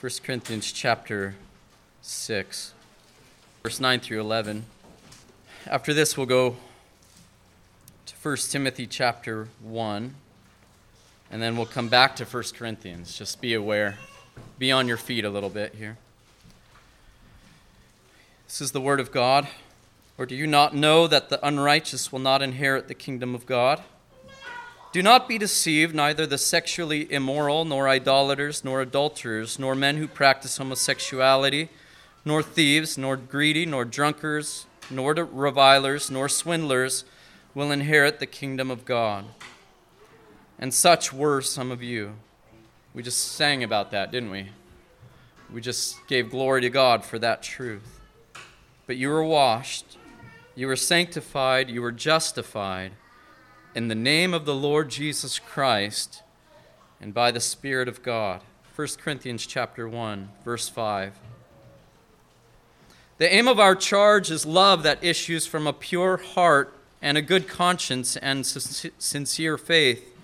1 Corinthians chapter 6, verse 9 through 11. After this, we'll go to 1 Timothy chapter 1, and then we'll come back to 1 Corinthians. Just be aware, be on your feet a little bit here. This is the word of God. Or do you not know that the unrighteous will not inherit the kingdom of God? Do not be deceived, neither the sexually immoral, nor idolaters, nor adulterers, nor men who practice homosexuality, nor thieves, nor greedy, nor drunkards, nor revilers, nor swindlers will inherit the kingdom of God. And such were some of you. We just sang about that, didn't we? We just gave glory to God for that truth. But you were washed, you were sanctified, you were justified in the name of the Lord Jesus Christ and by the Spirit of God. 1 Corinthians chapter 1, verse 5. The aim of our charge is love that issues from a pure heart and a good conscience and sincere faith.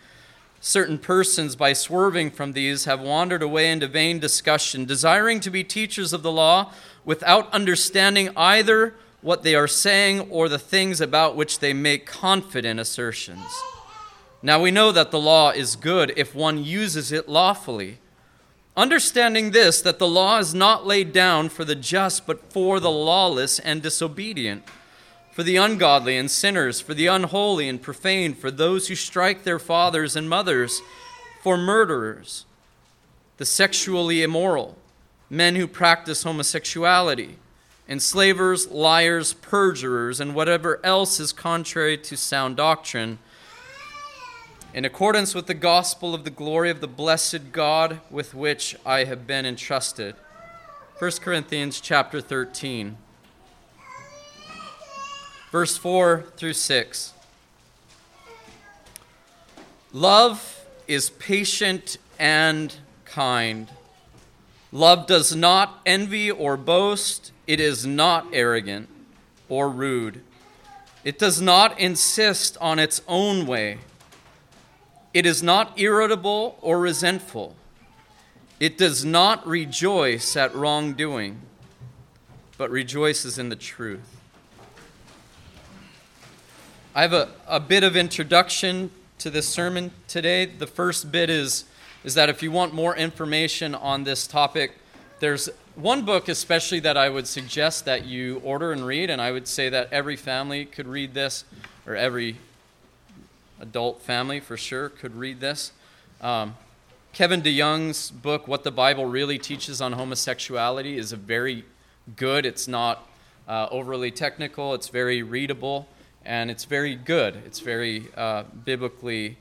Certain persons, by swerving from these, have wandered away into vain discussion, desiring to be teachers of the law without understanding either what they are saying or the things about which they make confident assertions. Now we know that the law is good if one uses it lawfully. Understanding this, that the law is not laid down for the just, but for the lawless and disobedient, for the ungodly and sinners, for the unholy and profane, for those who strike their fathers and mothers, for murderers, the sexually immoral, men who practice homosexuality enslavers, liars, perjurers, and whatever else is contrary to sound doctrine, in accordance with the gospel of the glory of the blessed God with which I have been entrusted. 1 Corinthians chapter 13, verse 4 through 6. Love is patient and kind. Love does not envy or boast. It is not arrogant or rude. It does not insist on its own way. It is not irritable or resentful. It does not rejoice at wrongdoing, but rejoices in the truth. I have a, a bit of introduction to this sermon today. The first bit is, is that if you want more information on this topic, there's one book, especially, that I would suggest that you order and read, and I would say that every family could read this, or every adult family for sure could read this. Um, Kevin DeYoung's book, What the Bible Really Teaches on Homosexuality, is a very good. It's not uh, overly technical, it's very readable, and it's very good. It's very uh, biblically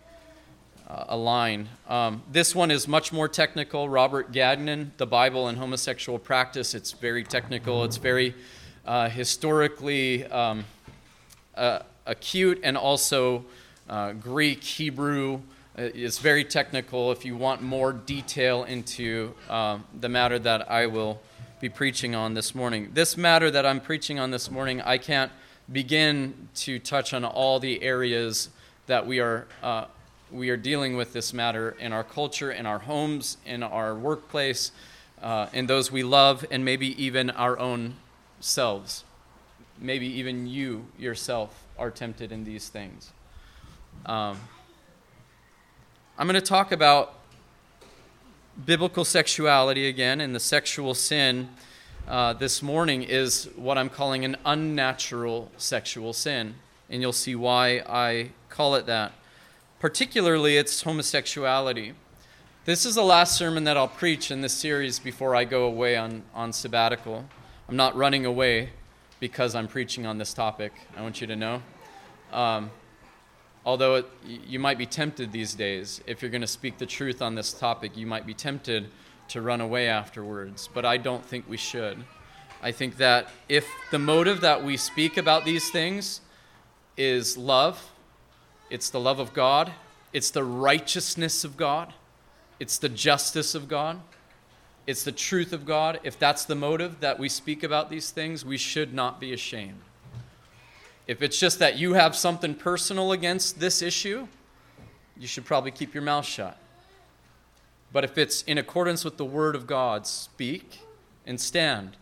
uh, aligned. Um, this one is much more technical. Robert Gagnon, The Bible and Homosexual Practice. It's very technical. It's very uh, historically um, uh, acute and also uh, Greek, Hebrew. Uh, it's very technical. If you want more detail into um, the matter that I will be preaching on this morning, this matter that I'm preaching on this morning, I can't begin to touch on all the areas that we are uh, we are dealing with this matter in our culture, in our homes, in our workplace, uh, in those we love, and maybe even our own selves. Maybe even you yourself are tempted in these things. Um, I'm going to talk about biblical sexuality again, and the sexual sin uh, this morning is what I'm calling an unnatural sexual sin. And you'll see why I call it that particularly its homosexuality. This is the last sermon that I'll preach in this series before I go away on, on sabbatical. I'm not running away because I'm preaching on this topic, I want you to know. Um, although it, you might be tempted these days, if you're going to speak the truth on this topic, you might be tempted to run away afterwards. But I don't think we should. I think that if the motive that we speak about these things is love, it's the love of God, it's the righteousness of God, it's the justice of God, it's the truth of God. If that's the motive that we speak about these things, we should not be ashamed. If it's just that you have something personal against this issue, you should probably keep your mouth shut. But if it's in accordance with the Word of God, speak and stand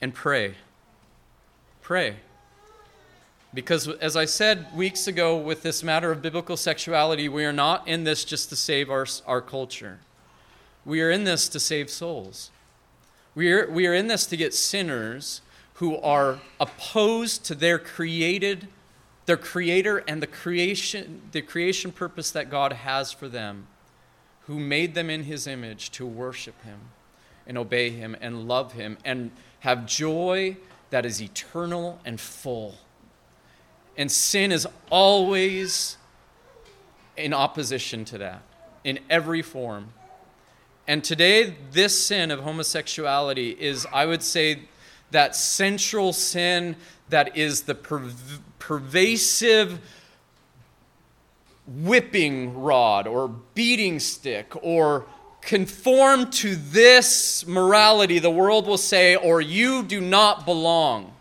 and pray. Pray. Because, as I said weeks ago with this matter of biblical sexuality, we are not in this just to save our, our culture. We are in this to save souls. We are, we are in this to get sinners who are opposed to their created their creator and the creation the creation purpose that God has for them who made them in his image to worship him and obey him and love him and have joy that is eternal and full and sin is always in opposition to that in every form and today this sin of homosexuality is i would say that central sin that is the perv- pervasive whipping rod or beating stick or conform to this morality, the world will say, or you do not belong.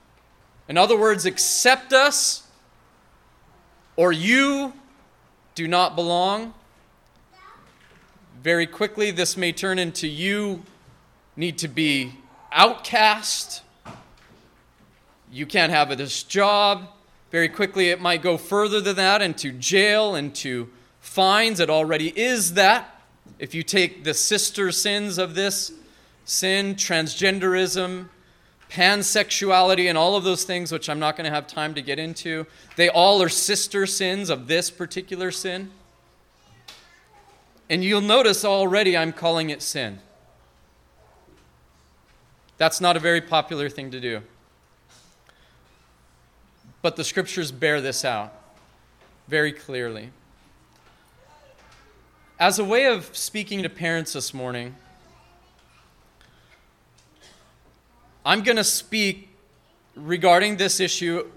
In other words, accept us or you do not belong. Very quickly, this may turn into you need to be outcast you can't have this job. Very quickly, it might go further than that into jail, into fines. It already is that. If you take the sister sins of this sin, transgenderism, pansexuality, and all of those things, which I'm not going to have time to get into, they all are sister sins of this particular sin. And you'll notice already I'm calling it sin. That's not a very popular thing to do. But the scriptures bear this out very clearly. As a way of speaking to parents this morning, I'm going to speak regarding this issue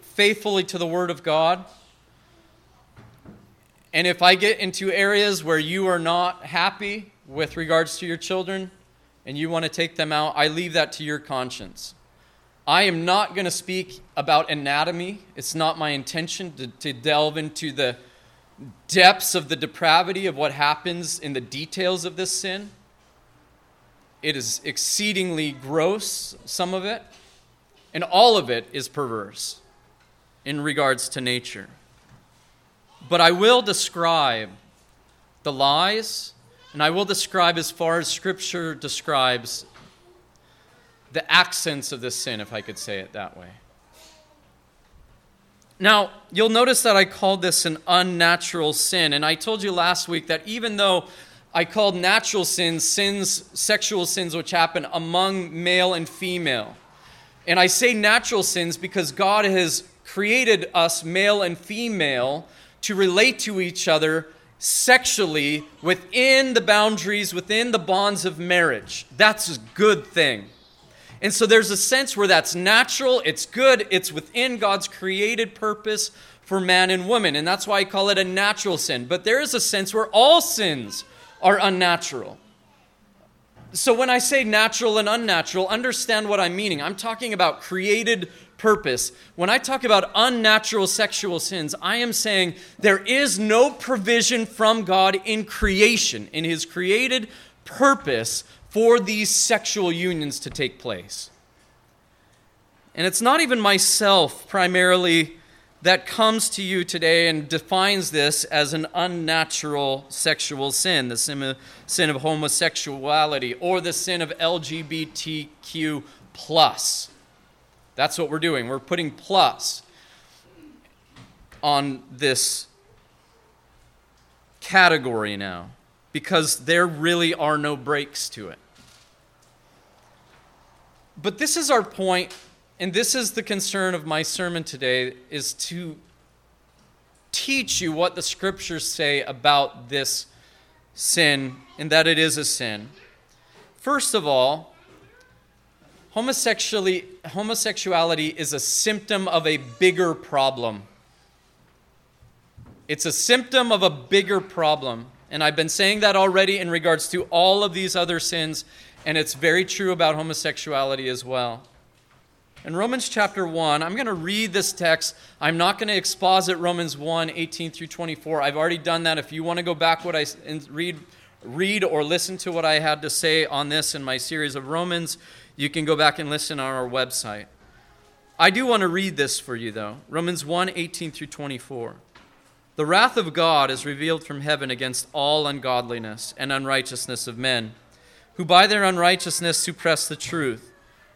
faithfully to the Word of God. And if I get into areas where you are not happy with regards to your children and you want to take them out, I leave that to your conscience. I am not going to speak about anatomy. It's not my intention to, to delve into the depths of the depravity of what happens in the details of this sin. It is exceedingly gross, some of it, and all of it is perverse in regards to nature. But I will describe the lies, and I will describe as far as Scripture describes the accents of this sin, if I could say it that way. Now, you'll notice that I called this an unnatural sin. And I told you last week that even though I called natural sins sins, sexual sins which happen among male and female, and I say natural sins because God has created us, male and female, to relate to each other sexually within the boundaries, within the bonds of marriage. That's a good thing. And so there's a sense where that's natural, it's good, it's within God's created purpose for man and woman. And that's why I call it a natural sin. But there is a sense where all sins are unnatural. So when I say natural and unnatural, understand what I'm meaning. I'm talking about created purpose. When I talk about unnatural sexual sins, I am saying there is no provision from God in creation, in His created purpose for these sexual unions to take place. And it's not even myself primarily that comes to you today and defines this as an unnatural sexual sin, the sin of, homosexuality or the sin of LGBTQ plus. That's what we're doing. We're putting plus on this category now because there really are no breaks to it. But this is our point, and this is the concern of my sermon today is to teach you what the scriptures say about this sin and that it is a sin. First of all, homosexuality, homosexuality is a symptom of a bigger problem. It's a symptom of a bigger problem. And I've been saying that already in regards to all of these other sins and it's very true about homosexuality as well. In Romans chapter 1, I'm going to read this text. I'm not going to exposit Romans 1, 18 through 24. I've already done that. If you want to go back what I read, read or listen to what I had to say on this in my series of Romans, you can go back and listen on our website. I do want to read this for you, though. Romans 1, 18 through 24. The wrath of God is revealed from heaven against all ungodliness and unrighteousness of men, who by their unrighteousness suppress the truth.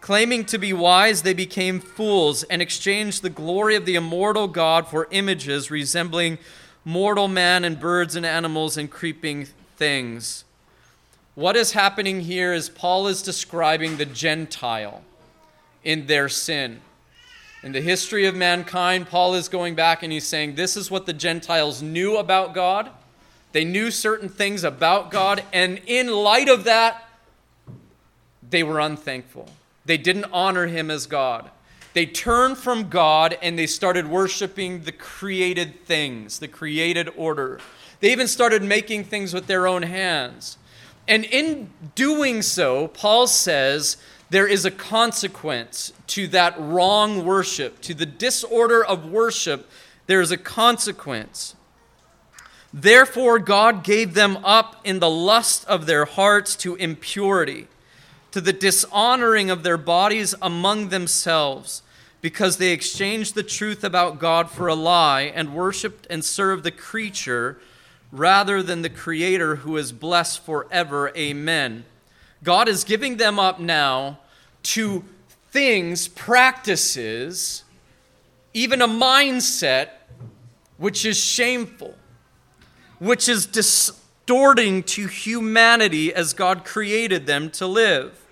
Claiming to be wise, they became fools and exchanged the glory of the immortal God for images resembling mortal man and birds and animals and creeping things. What is happening here is Paul is describing the Gentile in their sin. In the history of mankind, Paul is going back and he's saying this is what the Gentiles knew about God. They knew certain things about God, and in light of that, they were unthankful. They didn't honor him as God. They turned from God and they started worshiping the created things, the created order. They even started making things with their own hands. And in doing so, Paul says there is a consequence to that wrong worship, to the disorder of worship. There is a consequence. Therefore, God gave them up in the lust of their hearts to impurity to the dishonoring of their bodies among themselves, because they exchanged the truth about God for a lie and worshiped and served the creature rather than the Creator who is blessed forever. Amen. God is giving them up now to things, practices, even a mindset which is shameful, which is distorting to humanity as God created them to live.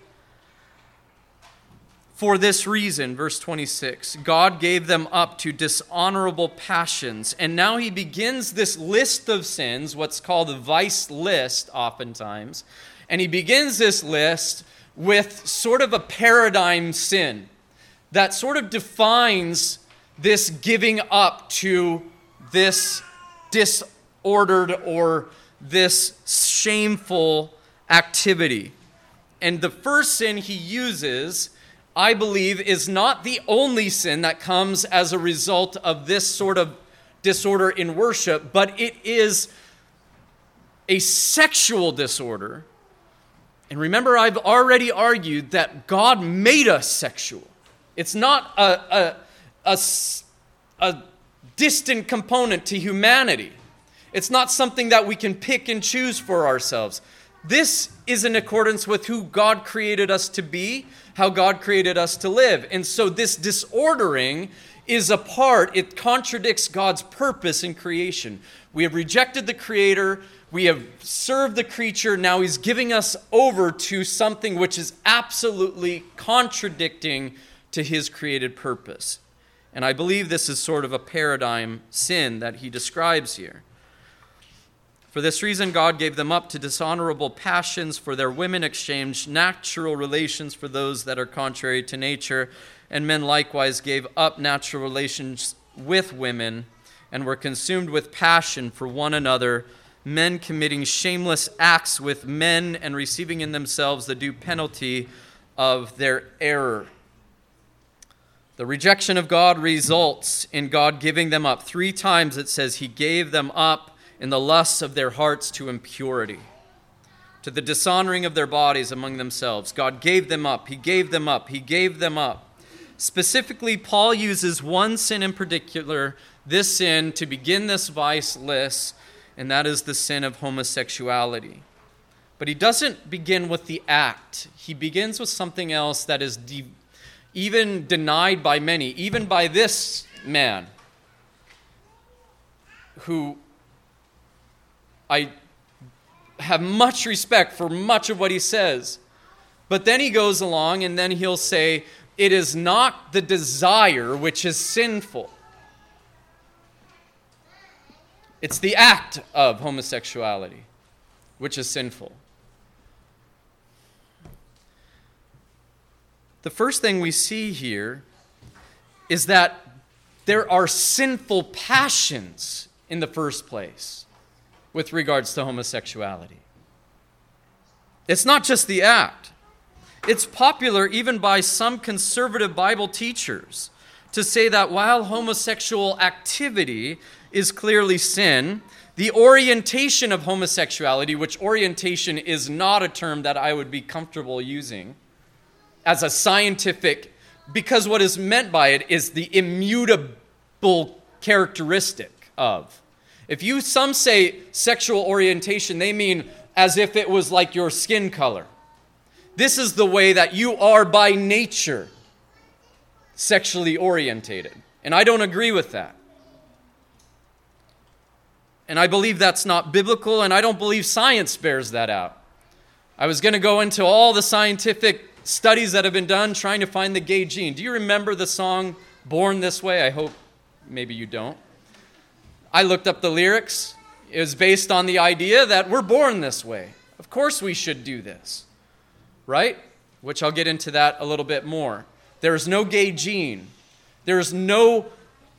For this reason, verse 26, God gave them up to dishonorable passions. And now he begins this list of sins, what's called a vice list, oftentimes. And he begins this list with sort of a paradigm sin that sort of defines this giving up to this disordered or this shameful activity. And the first sin he uses I believe, is not the only sin that comes as a result of this sort of disorder in worship, but it is a sexual disorder. And remember, I've already argued that God made us sexual. It's not a, a, a, a distant component to humanity. It's not something that we can pick and choose for ourselves. This is in accordance with who God created us to be, how God created us to live. And so this disordering is a part, it contradicts God's purpose in creation. We have rejected the Creator, we have served the creature, now He's giving us over to something which is absolutely contradicting to His created purpose. And I believe this is sort of a paradigm sin that He describes here. For this reason, God gave them up to dishonorable passions, for their women exchanged natural relations for those that are contrary to nature, and men likewise gave up natural relations with women, and were consumed with passion for one another, men committing shameless acts with men, and receiving in themselves the due penalty of their error. The rejection of God results in God giving them up. Three times it says He gave them up in the lusts of their hearts to impurity, to the dishonoring of their bodies among themselves. God gave them up. He gave them up. He gave them up. Specifically, Paul uses one sin in particular, this sin, to begin this vice list, and that is the sin of homosexuality. But he doesn't begin with the act, he begins with something else that is de- even denied by many, even by this man who I have much respect for much of what he says. But then he goes along and then he'll say, it is not the desire which is sinful. It's the act of homosexuality which is sinful. The first thing we see here is that there are sinful passions in the first place with regards to homosexuality. It's not just the act, it's popular even by some conservative Bible teachers to say that while homosexual activity is clearly sin, the orientation of homosexuality, which orientation is not a term that I would be comfortable using as a scientific, because what is meant by it is the immutable characteristic of. If you some say sexual orientation, they mean as if it was like your skin color. This is the way that you are by nature sexually orientated. And I don't agree with that. And I believe that's not biblical, and I don't believe science bears that out. I was going to go into all the scientific studies that have been done trying to find the gay gene. Do you remember the song Born This Way? I hope maybe you don't. I looked up the lyrics. It was based on the idea that we're born this way. Of course, we should do this, right? Which I'll get into that a little bit more. There is no gay gene. There is no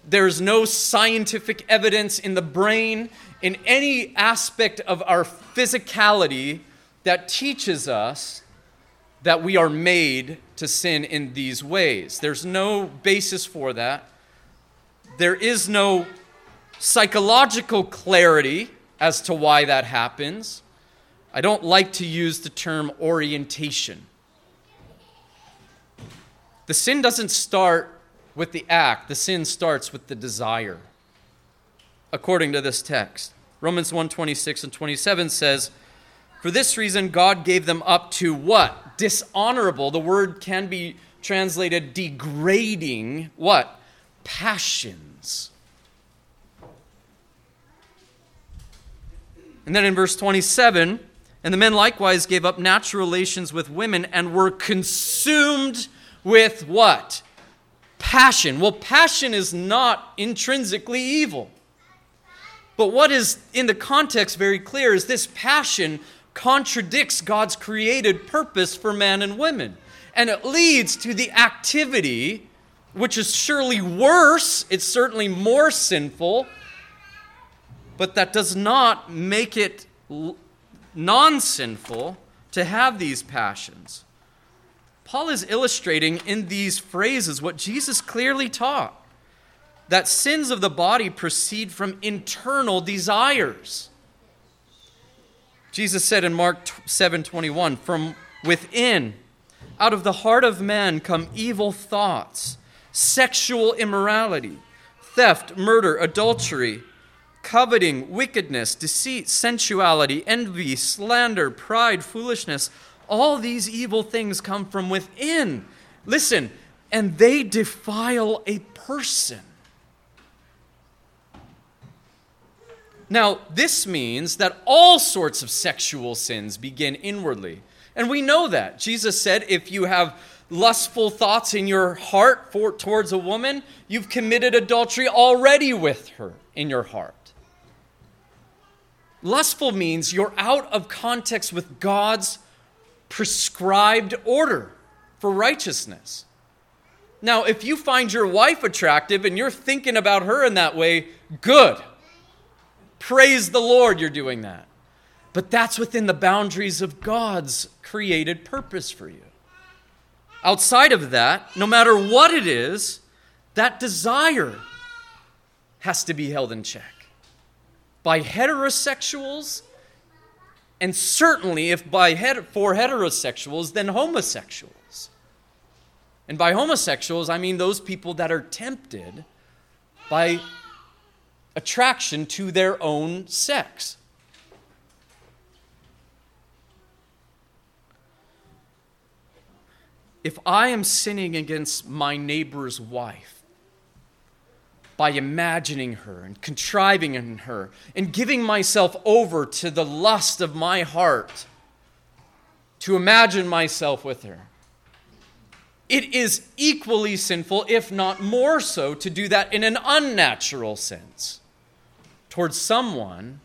there's no scientific evidence in the brain, in any aspect of our physicality that teaches us that we are made to sin in these ways. There's no basis for that. There is no psychological clarity as to why that happens. I don't like to use the term orientation. The sin doesn't start with the act, the sin starts with the desire. According to this text, Romans 1:26 and 27 says, "For this reason God gave them up to what? Dishonorable. The word can be translated degrading what? Passions." And then in verse 27, and the men likewise gave up natural relations with women and were consumed with what? passion. Well, passion is not intrinsically evil. But what is in the context very clear is this passion contradicts God's created purpose for man and women. And it leads to the activity, which is surely worse, it's certainly more sinful, but that does not make it non sinful to have these passions. Paul is illustrating in these phrases what Jesus clearly taught that sins of the body proceed from internal desires. Jesus said in Mark 7:21, "From within, out of the heart of man come evil thoughts, sexual immorality, theft, murder, adultery, coveting, wickedness, deceit, sensuality, envy, slander, pride, foolishness." All these evil things come from within. Listen, and they defile a person. Now, this means that all sorts of sexual sins begin inwardly. And we know that. Jesus said if you have lustful thoughts in your heart for, towards a woman, you've committed adultery already with her in your heart. Lustful means you're out of context with God's prescribed order for righteousness. Now, if you find your wife attractive and you're thinking about her in that way, good. Praise the Lord, you're doing that. But that's within the boundaries of God's created purpose for you. Outside of that, no matter what it is, that desire has to be held in check by heterosexuals and certainly, if by het- for heterosexuals, then homosexuals. And by homosexuals, I mean those people that are tempted by attraction to their own sex. If I am sinning against my neighbor's wife, by imagining her and contriving in her and giving myself over to the lust of my heart to imagine myself with her. it is equally sinful, if not more so, to do that in an unnatural sense towards someone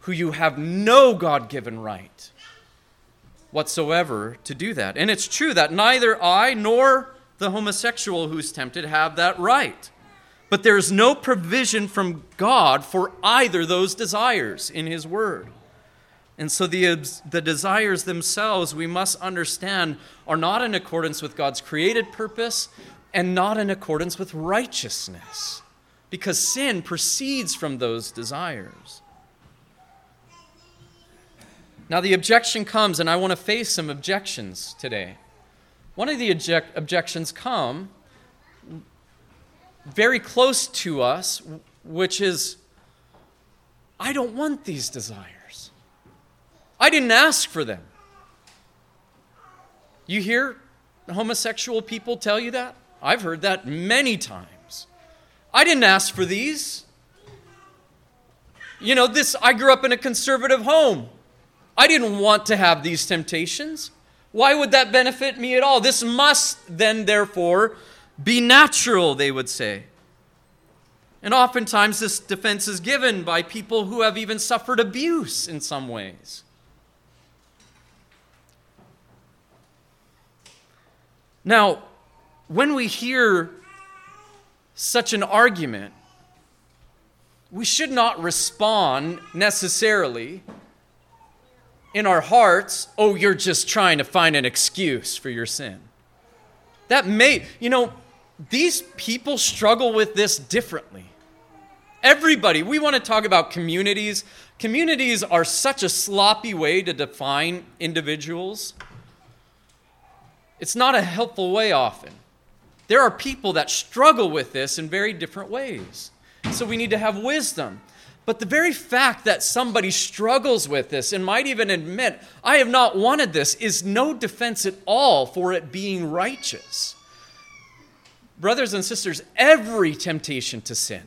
who you have no God given right whatsoever to do that. And it's true that neither I nor the homosexual who's tempted have that right. But there's no provision from God for either those desires in His Word. And so the, the desires themselves, we must understand, are not in accordance with God's created purpose and not in accordance with righteousness, because sin proceeds from those desires. Now, the objection comes, and I want to face some objections today. One of the object- objections come very close to us, which is I don't want these desires. I didn't ask for them. You hear homosexual people tell you that? I've heard that many times. I didn't ask for these. You know, this I grew up in a conservative home. I didn't want to have these temptations. Why would that benefit me at all? This must then, therefore, be natural, they would say. And oftentimes, this defense is given by people who have even suffered abuse in some ways. Now, when we hear such an argument, we should not respond necessarily in our hearts, oh, you're just trying to find an excuse for your sin. That may, you know, these people struggle with this differently. Everybody, we want to talk about communities. Communities are such a sloppy way to define individuals. It's not a helpful way often. There are people that struggle with this in very different ways. So we need to have wisdom. But the very fact that somebody struggles with this and might even admit, I have not wanted this, is no defense at all for it being righteous. Brothers and sisters, every temptation to sin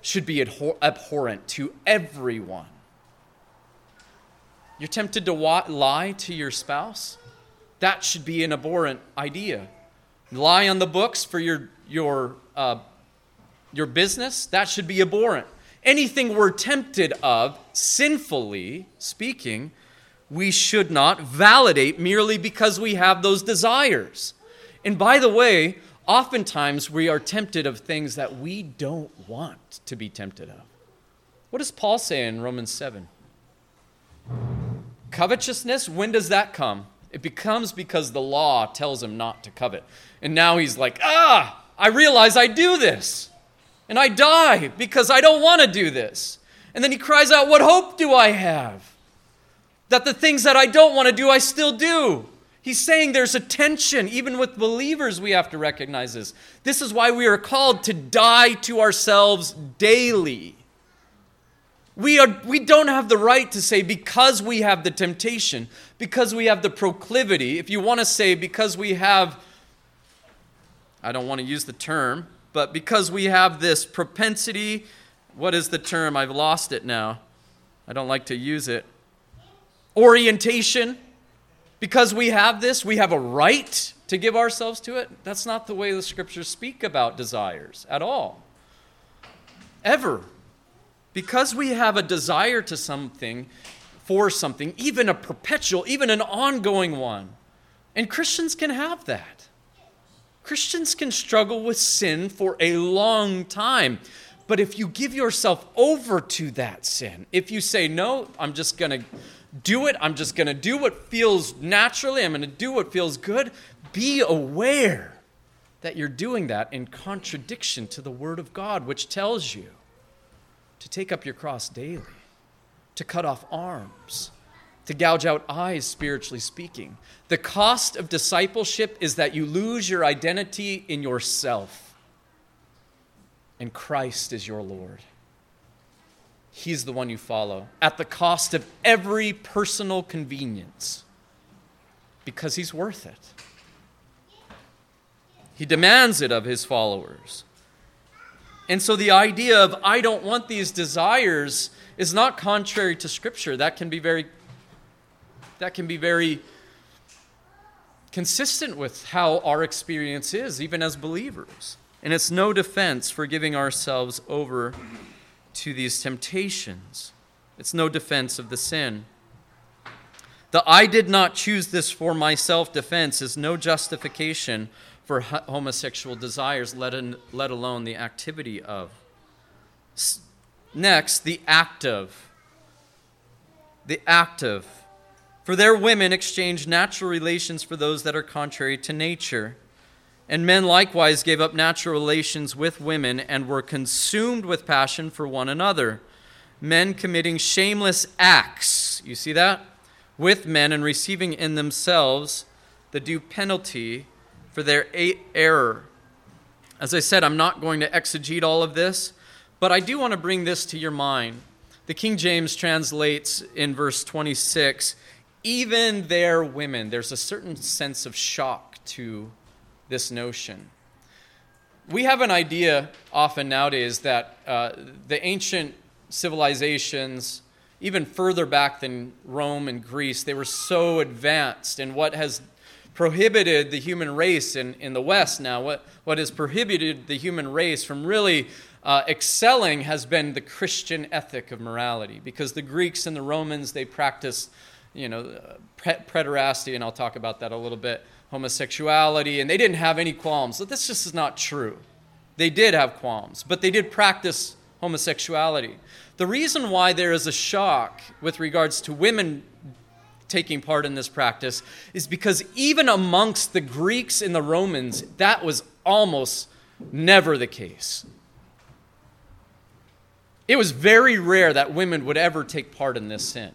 should be abhorrent to everyone. You're tempted to lie to your spouse? That should be an abhorrent idea. Lie on the books for your, your, uh, your business? That should be abhorrent anything we're tempted of, sinfully speaking, we should not validate merely because we have those desires. And by the way, oftentimes we are tempted of things that we don't want to be tempted of. What does Paul say in Romans 7? Covetousness, when does that come? It becomes because the law tells him not to covet. And now he's like, ah, I realize I do this and I die because I don't want to do this. And then he cries out, What hope do I have? That the things that I don't want to do, I still do. He's saying there's a tension. Even with believers, we have to recognize this. This is why we are called to die to ourselves daily. We, are, we don't have the right to say because we have the temptation, because we have the proclivity. If you want to say because we have, I don't want to use the term, but because we have this propensity, what is the term? I've lost it now. I don't like to use it. Orientation. Because we have this, we have a right to give ourselves to it. That's not the way the scriptures speak about desires at all. Ever. Because we have a desire to something, for something, even a perpetual, even an ongoing one. And Christians can have that. Christians can struggle with sin for a long time. But if you give yourself over to that sin, if you say, no, I'm just going to do it, I'm just going to do what feels naturally, I'm going to do what feels good, be aware that you're doing that in contradiction to the Word of God, which tells you to take up your cross daily, to cut off arms, to gouge out eyes, spiritually speaking. The cost of discipleship is that you lose your identity in yourself, and Christ is your Lord. He's the one you follow at the cost of every personal convenience because he's worth it. He demands it of his followers. And so the idea of, I don't want these desires, is not contrary to Scripture. That can be very that can be very consistent with how our experience is, even as believers. And it's no defense for giving ourselves over to these temptations. It's no defense of the sin. The I did not choose this for myself defense is no justification for homosexual desires, let, in, let alone the activity of. Next, the active. The active. For their women exchange natural relations for those that are contrary to nature. And men likewise gave up natural relations with women and were consumed with passion for one another. Men committing shameless acts, you see that? With men and receiving in themselves the due penalty for their error. As I said, I'm not going to exegete all of this, but I do want to bring this to your mind. The King James translates in verse 26 even their women. There's a certain sense of shock to this notion. We have an idea often nowadays that uh, the ancient civilizations, even further back than Rome and Greece, they were so advanced And what has prohibited the human race in, in the West now, what, what has prohibited the human race from really uh, excelling has been the Christian ethic of morality. Because the Greeks and the Romans, they practiced, you know, uh, pederasty, and I'll talk about that a little bit, homosexuality, and they didn't have any qualms. But this just is not true. They did have qualms, but they did practice homosexuality. The reason why there is a shock with regards to women taking part in this practice is because even amongst the Greeks and the Romans, that was almost never the case. It was very rare that women would ever take part in this sin.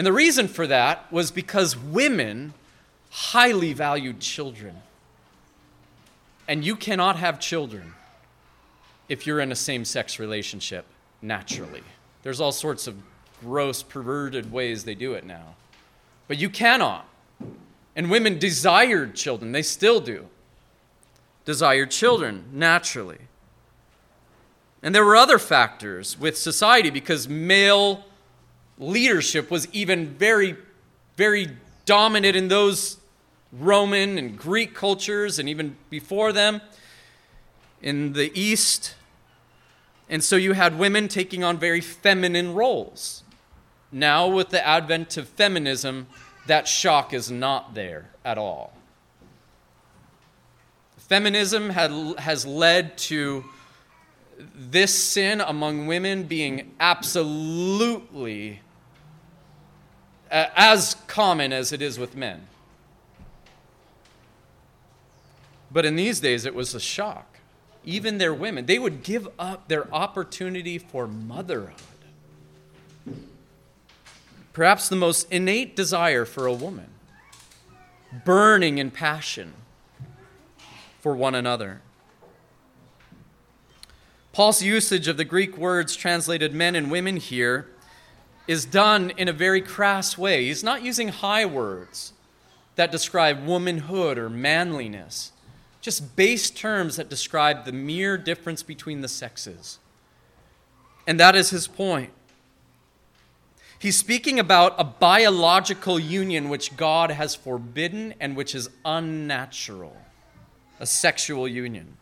And the reason for that was because women highly valued children. And you cannot have children if you're in a same sex relationship naturally. There's all sorts of gross, perverted ways they do it now. But you cannot. And women desired children, they still do. Desired children, naturally. And there were other factors with society because male leadership was even very, very dominant in those Roman and Greek cultures and even before them in the East. And so you had women taking on very feminine roles. Now, with the advent of feminism, that shock is not there at all. Feminism had, has led to this sin among women being absolutely uh, as common as it is with men. But in these days, it was a shock. Even their women, they would give up their opportunity for motherhood perhaps the most innate desire for a woman, burning in passion for one another. Paul's usage of the Greek words translated men and women here is done in a very crass way. He's not using high words that describe womanhood or manliness, just base terms that describe the mere difference between the sexes. And that is his point. He's speaking about a biological union which God has forbidden and which is unnatural, a sexual union.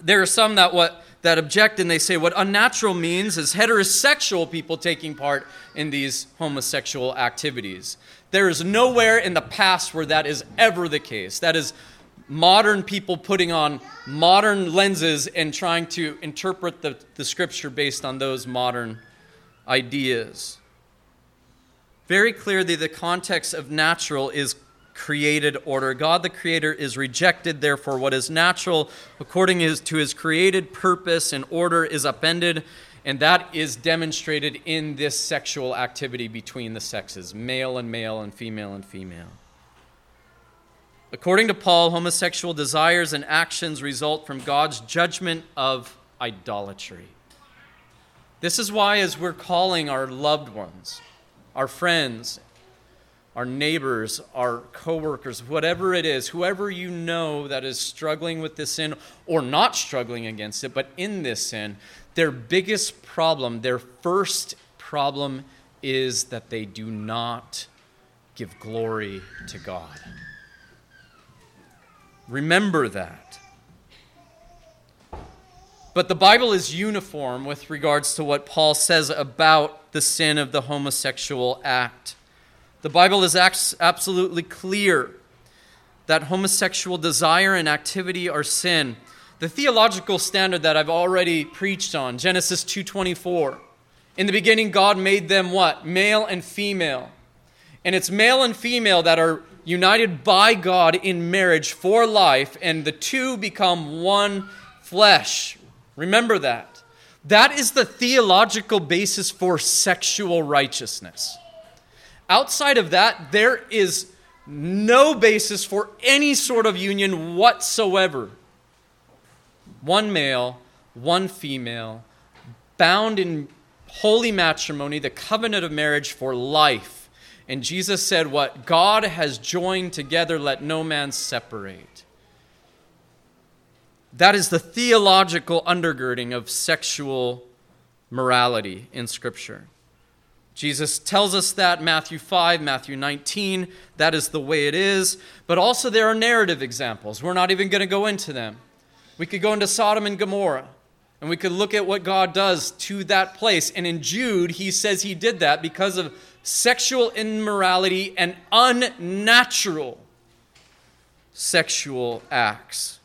There are some that what that object and they say what unnatural means is heterosexual people taking part in these homosexual activities. There is nowhere in the past where that is ever the case. That is modern people putting on modern lenses and trying to interpret the, the scripture based on those modern ideas. Very clearly, the context of natural is created order. God the Creator is rejected, therefore, what is natural, according to his created purpose and order, is upended, and that is demonstrated in this sexual activity between the sexes male and male, and female and female. According to Paul, homosexual desires and actions result from God's judgment of idolatry. This is why, as we're calling our loved ones, our friends, our neighbors, our coworkers, whatever it is, whoever you know that is struggling with this sin or not struggling against it, but in this sin, their biggest problem, their first problem is that they do not give glory to God. Remember that. But the Bible is uniform with regards to what Paul says about the sin of the homosexual act. The Bible is absolutely clear that homosexual desire and activity are sin. The theological standard that I've already preached on, Genesis 2:24. In the beginning God made them what? Male and female. And it's male and female that are united by God in marriage for life and the two become one flesh. Remember that. That is the theological basis for sexual righteousness. Outside of that, there is no basis for any sort of union whatsoever. One male, one female, bound in holy matrimony, the covenant of marriage for life. And Jesus said, What God has joined together, let no man separate. That is the theological undergirding of sexual morality in Scripture. Jesus tells us that Matthew 5, Matthew 19, that is the way it is. But also, there are narrative examples. We're not even going to go into them. We could go into Sodom and Gomorrah, and we could look at what God does to that place. And in Jude, he says he did that because of sexual immorality and unnatural sexual acts.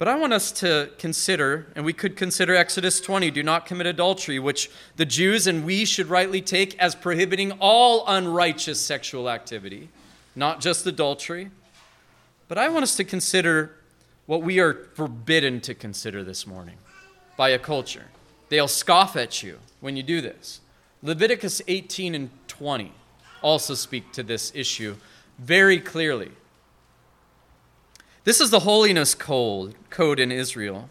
But I want us to consider, and we could consider Exodus 20, do not commit adultery, which the Jews and we should rightly take as prohibiting all unrighteous sexual activity, not just adultery. But I want us to consider what we are forbidden to consider this morning by a culture. They'll scoff at you when you do this. Leviticus 18 and 20 also speak to this issue very clearly. This is the holiness code, in Israel.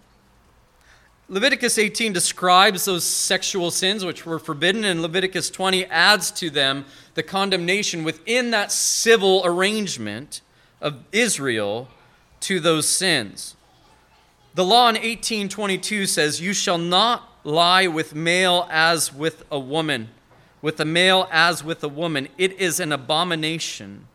Leviticus 18 describes those sexual sins which were forbidden, and Leviticus 20 adds to them the condemnation within that civil arrangement of Israel to those sins. The law in 1822 says, You shall not lie with male as with a woman, with a male as with a woman. It is an abomination.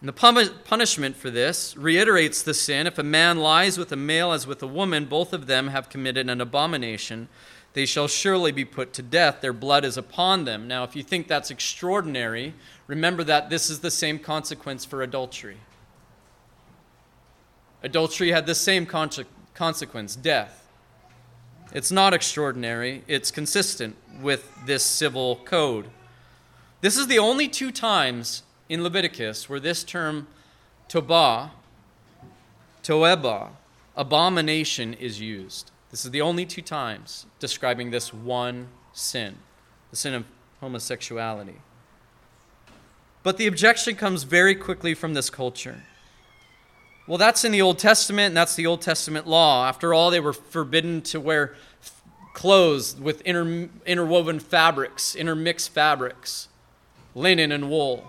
And the punishment for this reiterates the sin. If a man lies with a male as with a woman, both of them have committed an abomination. They shall surely be put to death. Their blood is upon them. Now, if you think that's extraordinary, remember that this is the same consequence for adultery. Adultery had the same consequence death. It's not extraordinary, it's consistent with this civil code. This is the only two times in Leviticus where this term tobah, toeba, abomination is used. This is the only two times describing this one sin, the sin of homosexuality. But the objection comes very quickly from this culture. Well, that's in the Old Testament, and that's the Old Testament law. After all, they were forbidden to wear clothes with inter- interwoven fabrics, intermixed fabrics, linen and wool.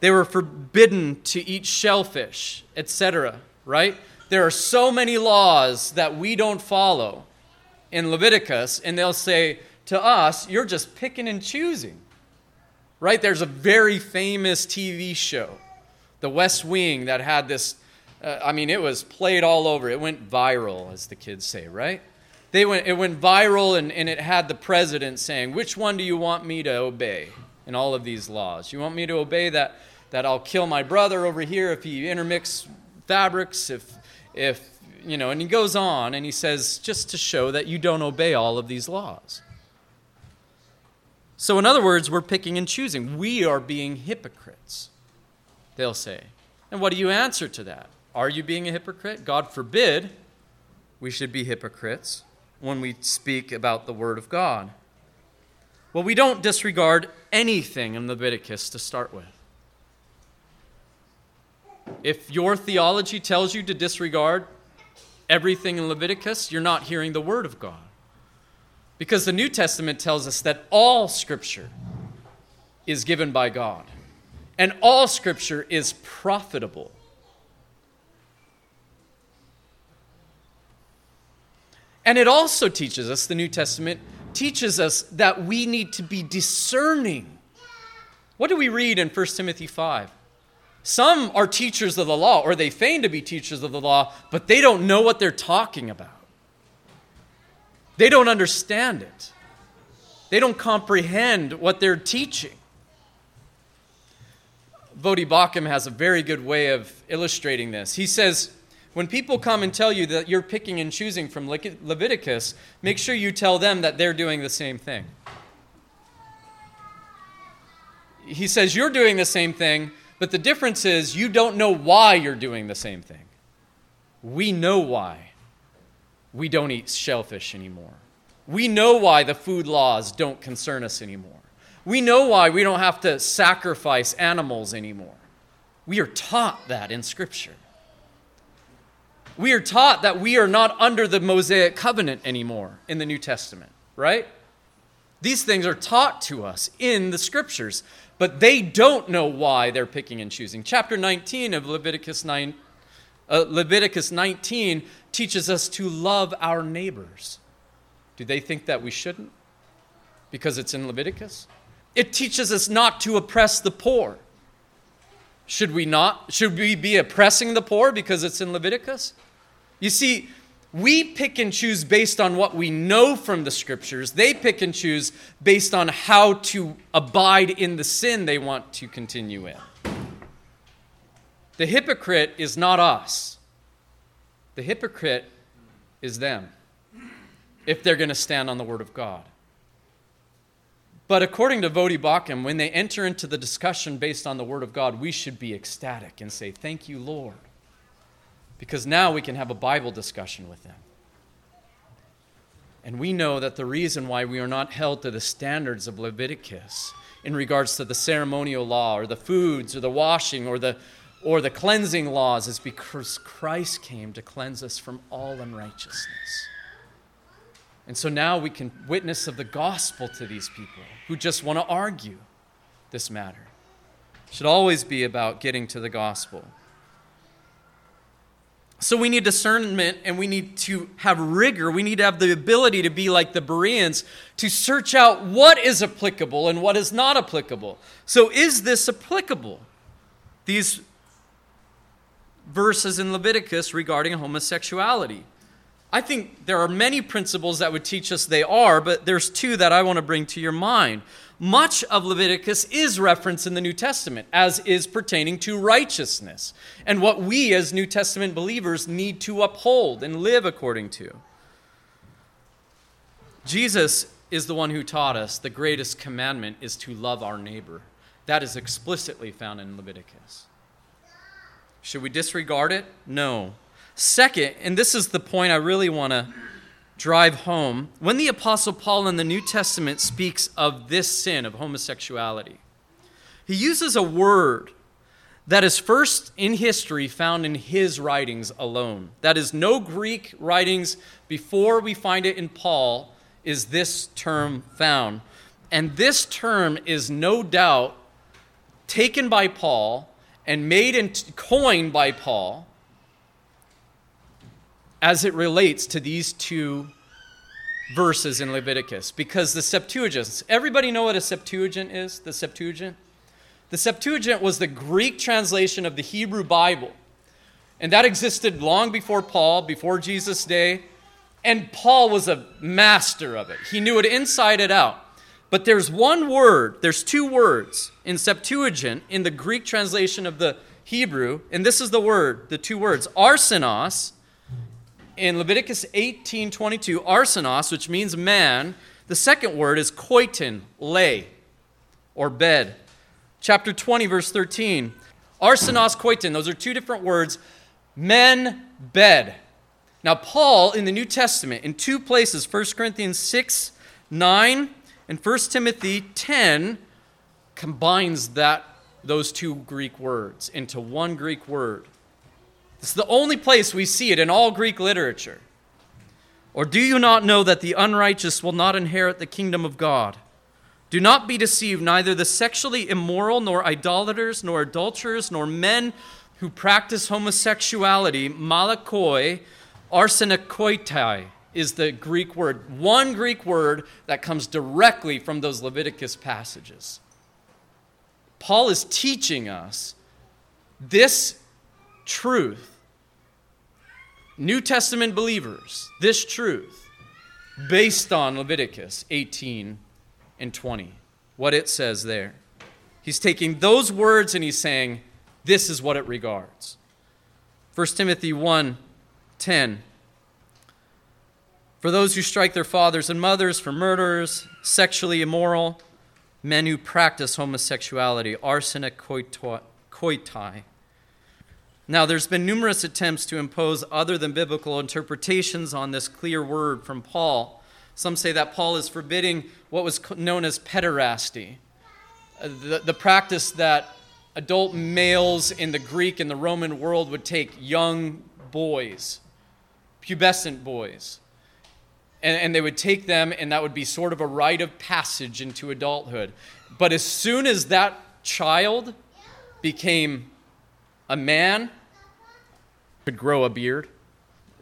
They were forbidden to eat shellfish, etc., right? There are so many laws that we don't follow in Leviticus, and they'll say to us, You're just picking and choosing. Right? There's a very famous TV show, The West Wing, that had this. Uh, I mean, it was played all over. It went viral, as the kids say, right? They went, it went viral, and, and it had the president saying, Which one do you want me to obey in all of these laws? You want me to obey that that I'll kill my brother over here if he intermix fabrics, if, if, you know, and he goes on and he says, just to show that you don't obey all of these laws. So, in other words, we're picking and choosing. We are being hypocrites, they'll say. And what do you answer to that? Are you being a hypocrite? God forbid we should be hypocrites when we speak about the Word of God. Well, we don't disregard anything in Leviticus to start with. If your theology tells you to disregard everything in Leviticus, you're not hearing the Word of God. Because the New Testament tells us that all Scripture is given by God, and all Scripture is profitable. And it also teaches us, the New Testament, teaches us that we need to be discerning. What do we read in 1 Timothy 5? Some are teachers of the law, or they feign to be teachers of the law, but they don't know what they're talking about. They don't understand it, they don't comprehend what they're teaching. Voddie Baucham has a very good way of illustrating this. He says, when people come and tell you that you're picking and choosing from Leviticus, make sure you tell them that they're doing the same thing. He says, You're doing the same thing, but the difference is you don't know why you're doing the same thing. We know why we don't eat shellfish anymore. We know why the food laws don't concern us anymore. We know why we don't have to sacrifice animals anymore. We are taught that in Scripture. We are taught that we are not under the Mosaic covenant anymore in the New Testament, right? These things are taught to us in the Scriptures but they don't know why they're picking and choosing. Chapter 19 of Leviticus 9 uh, Leviticus 19 teaches us to love our neighbors. Do they think that we shouldn't? Because it's in Leviticus? It teaches us not to oppress the poor. Should we not? Should we be oppressing the poor because it's in Leviticus? You see, we pick and choose based on what we know from the scriptures. They pick and choose based on how to abide in the sin they want to continue in. The hypocrite is not us, the hypocrite is them, if they're going to stand on the Word of God. But according to Voddie Baucham, when they enter into the discussion based on the Word of God, we should be ecstatic and say, Thank you, Lord because now we can have a Bible discussion with them. And we know that the reason why we are not held to the standards of Leviticus in regards to the ceremonial law or the foods or the washing or the, or the cleansing laws is because Christ came to cleanse us from all unrighteousness. And so now we can witness of the gospel to these people who just want to argue this matter. It should always be about getting to the gospel. So we need discernment and we need to have rigor. We need to have the ability to be like the Bereans to search out what is applicable and what is not applicable. So, is this applicable? These verses in Leviticus regarding homosexuality. I think there are many principles that would teach us they are, but there's two that I want to bring to your mind. Much of Leviticus is referenced in the New Testament as is pertaining to righteousness and what we as New Testament believers need to uphold and live according to. Jesus is the one who taught us the greatest commandment is to love our neighbor. That is explicitly found in Leviticus. Should we disregard it? No. Second, and this is the point I really want to drive home, when the Apostle Paul in the New Testament speaks of this sin of homosexuality, he uses a word that is first in history found in his writings alone. That is, no Greek writings before we find it in Paul is this term found. And this term is no doubt taken by Paul and made and coined by Paul as it relates to these two verses in Leviticus because the Septuagint, everybody know what a Septuagint is? The Septuagint? The Septuagint was the Greek translation of the Hebrew Bible. And that existed long before Paul, before Jesus' day. And Paul was a master of it. He knew it inside and out. But there's one word, there's two words in Septuagint, in the Greek translation of the Hebrew, and this is the word, the two words, arsenos in Leviticus 18:22, arsenos, which means man, the second word is koitin, lay, or bed. Chapter 20, verse 13, arsenos, koitin, those are two different words, men, bed. Now, Paul in the New Testament, in two places, 1 Corinthians 6, 9, and 1 Timothy 10, combines that, those two Greek words into one Greek word. It's the only place we see it in all Greek literature. Or do you not know that the unrighteous will not inherit the kingdom of God? Do not be deceived, neither the sexually immoral, nor idolaters, nor adulterers, nor men who practice homosexuality, malakoi, arsenokoitai, is the Greek word, one Greek word that comes directly from those Leviticus passages. Paul is teaching us this truth. New Testament believers, this truth, based on Leviticus 18 and 20, what it says there. He's taking those words and he's saying, this is what it regards. 1 Timothy 1 10. For those who strike their fathers and mothers, for murderers, sexually immoral, men who practice homosexuality, arsenokoitai. Now, there's been numerous attempts to impose other than biblical interpretations on this clear word from Paul. Some say that Paul is forbidding what was known as pederasty, uh, the, the practice that adult males in the Greek and the Roman world would take young boys, pubescent boys, and, and they would take them, and that would be sort of a rite of passage into adulthood. But as soon as that child became a man, could grow a beard,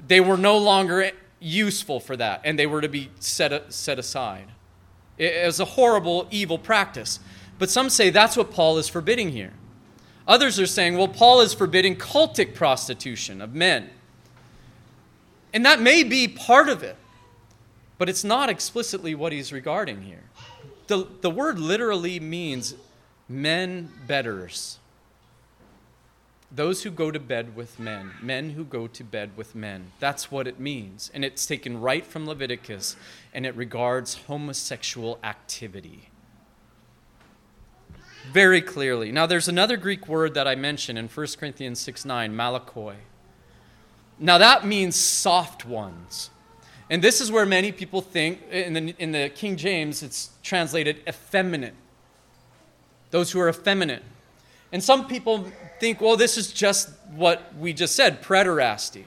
they were no longer useful for that, and they were to be set, set aside. It was a horrible, evil practice. But some say that's what Paul is forbidding here. Others are saying, well, Paul is forbidding cultic prostitution of men. And that may be part of it, but it's not explicitly what he's regarding here. The, the word literally means men betters. Those who go to bed with men, men who go to bed with men. That's what it means. And it's taken right from Leviticus, and it regards homosexual activity very clearly. Now, there's another Greek word that I mentioned in 1 Corinthians 6 9, malakoi. Now, that means soft ones. And this is where many people think, in the, in the King James, it's translated effeminate. Those who are effeminate. And some people think, well, this is just what we just said, pederasty,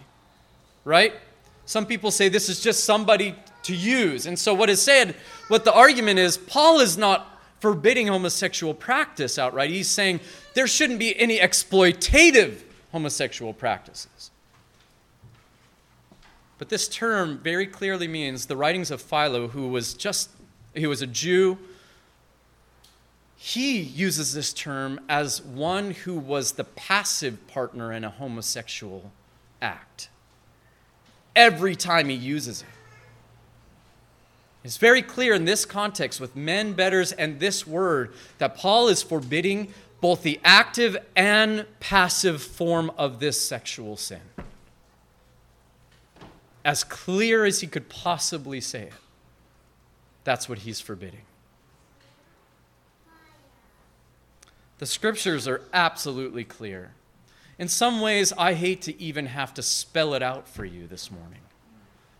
right? Some people say this is just somebody to use. And so, what is said, what the argument is, Paul is not forbidding homosexual practice outright. He's saying there shouldn't be any exploitative homosexual practices. But this term very clearly means the writings of Philo, who was just, he was a Jew. He uses this term as one who was the passive partner in a homosexual act. Every time he uses it. It's very clear in this context with men betters and this word that Paul is forbidding both the active and passive form of this sexual sin. As clear as he could possibly say it, that's what he's forbidding. The scriptures are absolutely clear. In some ways, I hate to even have to spell it out for you this morning.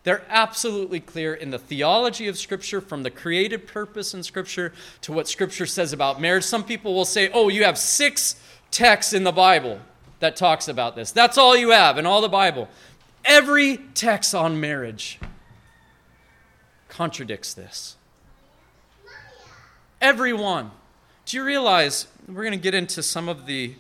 They're absolutely clear in the theology of Scripture, from the created purpose in Scripture to what Scripture says about marriage. Some people will say, oh, you have six texts in the Bible that talks about this. That's all you have in all the Bible. Every text on marriage contradicts this. Everyone. Do you realize we're going to get into some of the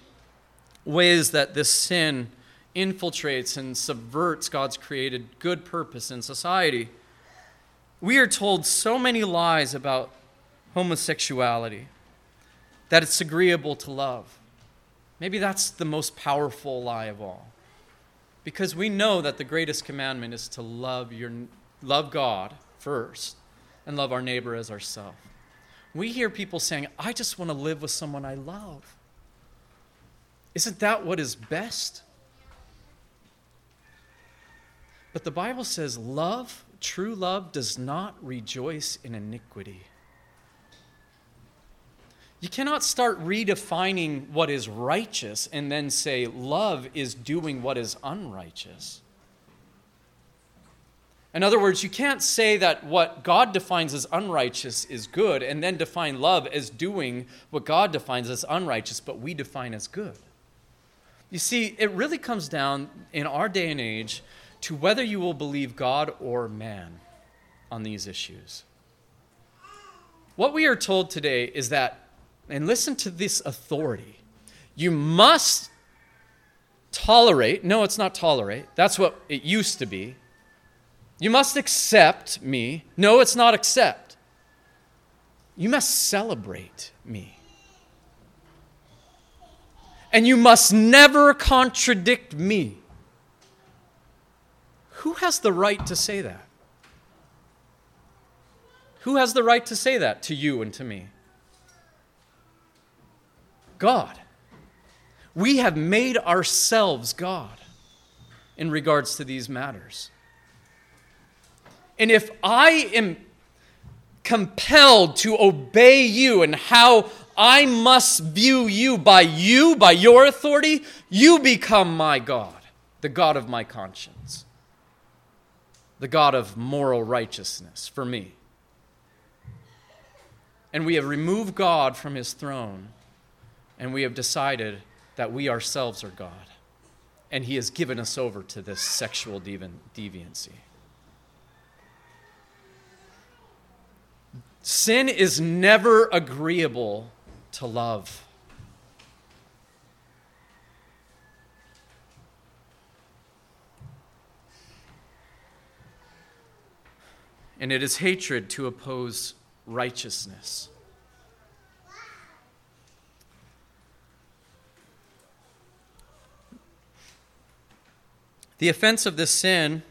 ways that this sin infiltrates and subverts God's created good purpose in society. We are told so many lies about homosexuality that it's agreeable to love. Maybe that's the most powerful lie of all. Because we know that the greatest commandment is to love your love God first and love our neighbor as ourselves. We hear people saying, "I just want to live with someone I love." Isn't that what is best? But the Bible says love, true love, does not rejoice in iniquity. You cannot start redefining what is righteous and then say love is doing what is unrighteous. In other words, you can't say that what God defines as unrighteous is good and then define love as doing what God defines as unrighteous, but we define as good. You see, it really comes down in our day and age to whether you will believe God or man on these issues. What we are told today is that, and listen to this authority, you must tolerate, no, it's not tolerate, that's what it used to be. You must accept me. No, it's not accept. You must celebrate me. And you must never contradict me. Who has the right to say that? Who has the right to say that to you and to me? God. We have made ourselves God in regards to these matters. And if I am compelled to obey you and how I must view you by you, by your authority, you become my God, the God of my conscience, the God of moral righteousness for me. And we have removed God from his throne, and we have decided that we ourselves are God. And he has given us over to this sexual deviancy. Sin is never agreeable to love. And it is hatred to oppose righteousness. The offense of this sin,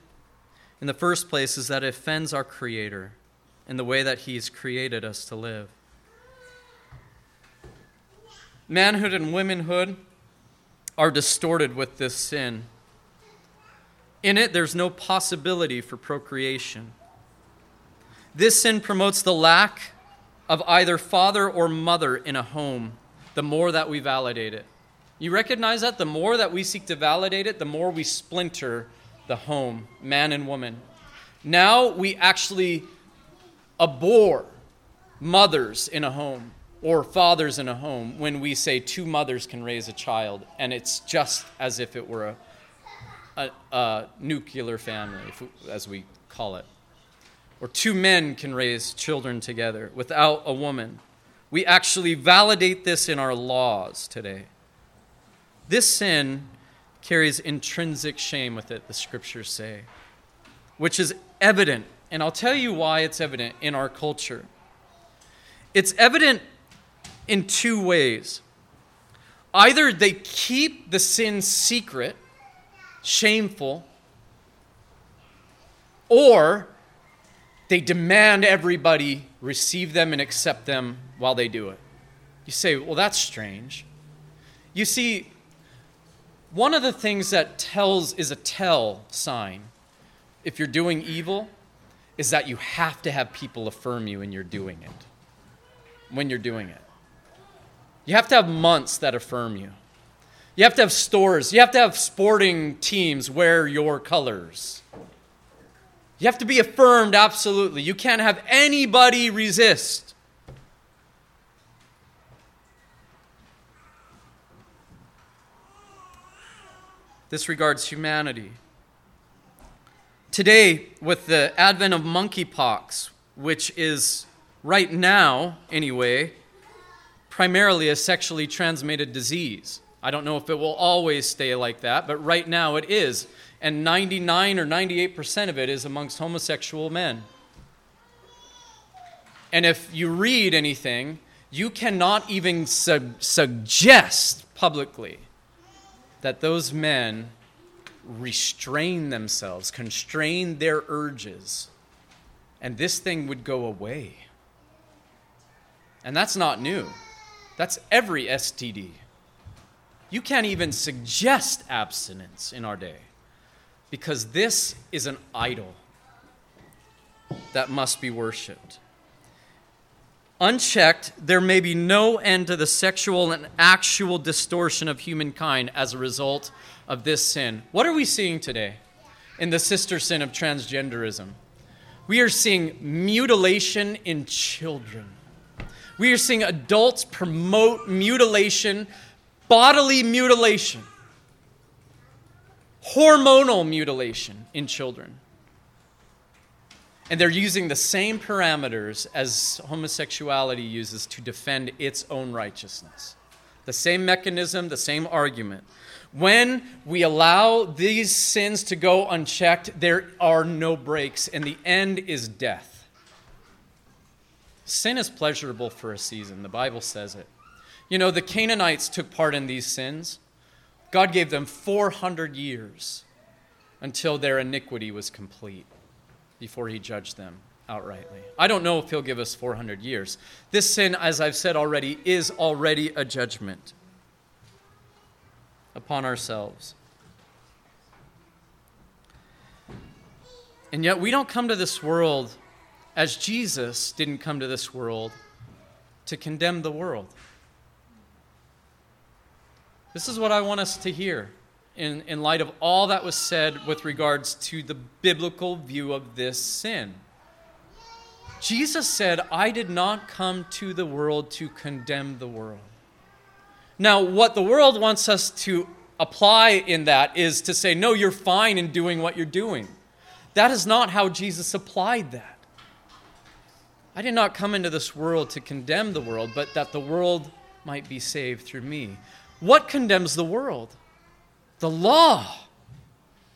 in the first place, is that it offends our Creator in the way that He's created us to live. Manhood and womanhood are distorted with this sin. In it, there's no possibility for procreation. This sin promotes the lack of either father or mother in a home the more that we validate it. You recognize that? The more that we seek to validate it, the more we splinter the home, man and woman. Now we actually abhor mothers in a home or fathers in a home when we say two mothers can raise a child, and it's just as if it were a, a, a nuclear family, as we call it. Or two men can raise children together without a woman. We actually validate this in our laws today. This sin carries intrinsic shame with it, the scriptures say, which is evident. And I'll tell you why it's evident in our culture. It's evident in two ways. Either they keep the sin secret, shameful, or they demand everybody receive them and accept them while they do it. You say, well, that's strange. You see, one of the things that tells is a tell sign if you're doing evil is that you have to have people affirm you and you're doing it. When you're doing it. You have to have months that affirm you. You have to have stores. You have to have sporting teams wear your colors. You have to be affirmed, absolutely. You can't have anybody resist. This regards humanity. Today, with the advent of monkeypox, which is right now, anyway, primarily a sexually transmitted disease. I don't know if it will always stay like that, but right now it is. And 99 or 98% of it is amongst homosexual men. And if you read anything, you cannot even su- suggest publicly that those men restrain themselves, constrain their urges, and this thing would go away. And that's not new. That's every STD. You can't even suggest abstinence in our day because this is an idol that must be worshiped. Unchecked, there may be no end to the sexual and actual distortion of humankind as a result of this sin. What are we seeing today in the sister sin of transgenderism? We are seeing mutilation in children. We are seeing adults promote mutilation, bodily mutilation, hormonal mutilation in children. And they're using the same parameters as homosexuality uses to defend its own righteousness. The same mechanism, the same argument. When we allow these sins to go unchecked, there are no brakes, and the end is death. Sin is pleasurable for a season, the Bible says it. You know, the Canaanites took part in these sins. God gave them 400 years until their iniquity was complete before he judged them outrightly. I don't know if he'll give us 400 years. This sin, as I've said already, is already a judgment upon ourselves. And yet, we don't come to this world as Jesus didn't come to this world to condemn the world. This is what I want us to hear in, in light of all that was said with regards to the biblical view of this sin. Jesus said, I did not come to the world to condemn the world. Now, what the world wants us to apply in that is to say, no, you're fine in doing what you're doing. That is not how Jesus applied that. I did not come into this world to condemn the world, but that the world might be saved through me. What condemns the world? The law.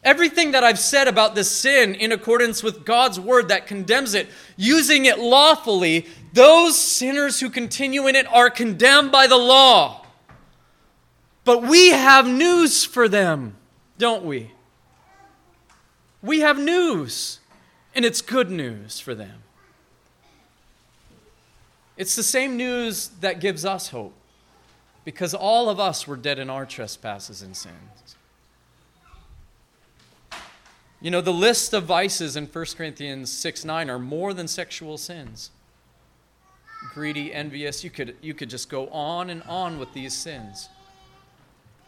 Everything that I've said about this sin in accordance with God's word that condemns it, using it lawfully, those sinners who continue in it are condemned by the law. But we have news for them, don't we? We have news, and it's good news for them. It's the same news that gives us hope because all of us were dead in our trespasses and sins. You know, the list of vices in 1 Corinthians 6 9 are more than sexual sins. Greedy, envious, you could, you could just go on and on with these sins.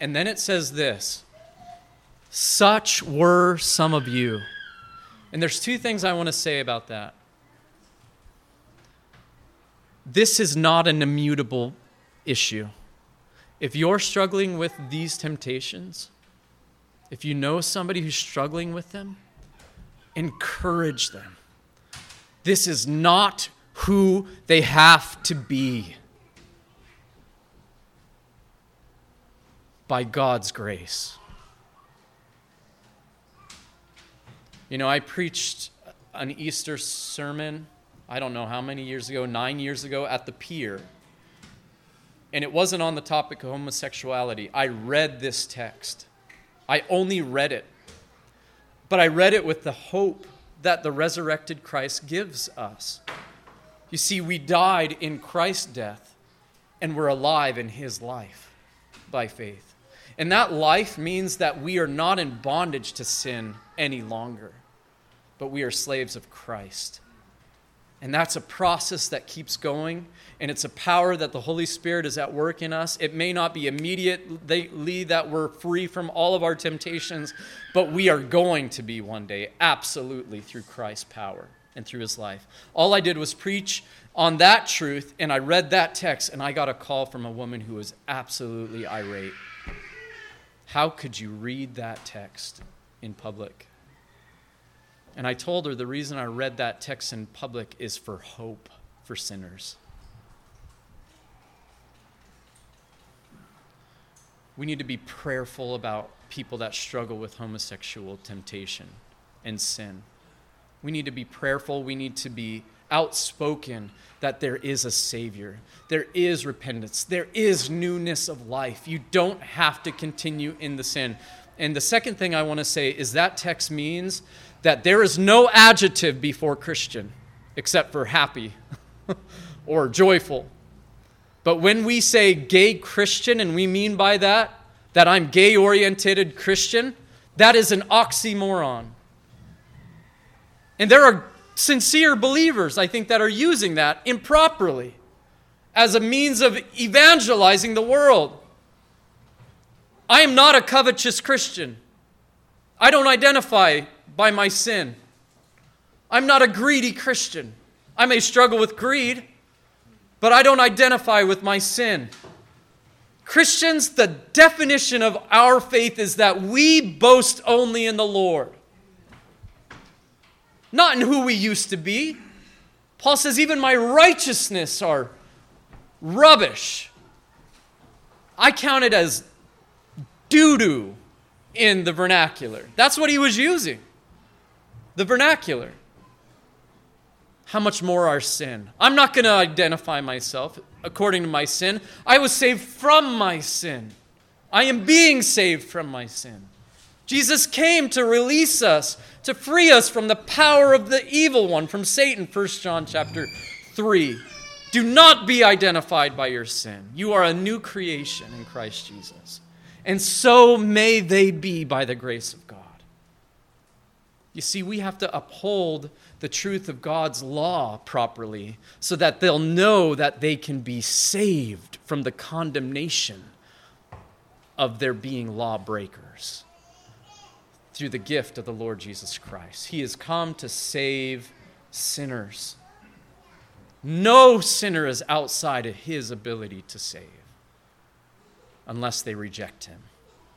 And then it says this Such were some of you. And there's two things I want to say about that. This is not an immutable issue. If you're struggling with these temptations, if you know somebody who's struggling with them, encourage them. This is not who they have to be. By God's grace. You know, I preached an Easter sermon, I don't know how many years ago, nine years ago, at the pier and it wasn't on the topic of homosexuality. I read this text. I only read it. But I read it with the hope that the resurrected Christ gives us. You see, we died in Christ's death, and we're alive in his life by faith. And that life means that we are not in bondage to sin any longer, but we are slaves of Christ. And that's a process that keeps going, and it's a power that the Holy Spirit is at work in us. It may not be immediately that we're free from all of our temptations, but we are going to be one day, absolutely, through Christ's power and through his life. All I did was preach on that truth, and I read that text, and I got a call from a woman who was absolutely irate. How could you read that text in public? And I told her the reason I read that text in public is for hope for sinners. We need to be prayerful about people that struggle with homosexual temptation and sin. We need to be prayerful. We need to be outspoken that there is a Savior. There is repentance. There is newness of life. You don't have to continue in the sin. And the second thing I want to say is that text means that there is no adjective before Christian except for happy or joyful. But when we say gay Christian, and we mean by that that I'm gay oriented Christian, that is an oxymoron. And there are sincere believers, I think, that are using that improperly as a means of evangelizing the world. I am not a covetous Christian. I don't identify by my sin. I'm not a greedy Christian. I may struggle with greed, but I don't identify with my sin. Christians, the definition of our faith is that we boast only in the Lord, not in who we used to be. Paul says, even my righteousness are rubbish. I count it as doo doo in the vernacular. That's what he was using. The vernacular. How much more our sin? I'm not going to identify myself according to my sin. I was saved from my sin. I am being saved from my sin. Jesus came to release us, to free us from the power of the evil one, from Satan, 1 John chapter 3. Do not be identified by your sin. You are a new creation in Christ Jesus. And so may they be by the grace of God. You see, we have to uphold the truth of God's law properly so that they'll know that they can be saved from the condemnation of their being lawbreakers through the gift of the Lord Jesus Christ. He has come to save sinners. No sinner is outside of his ability to save unless they reject him.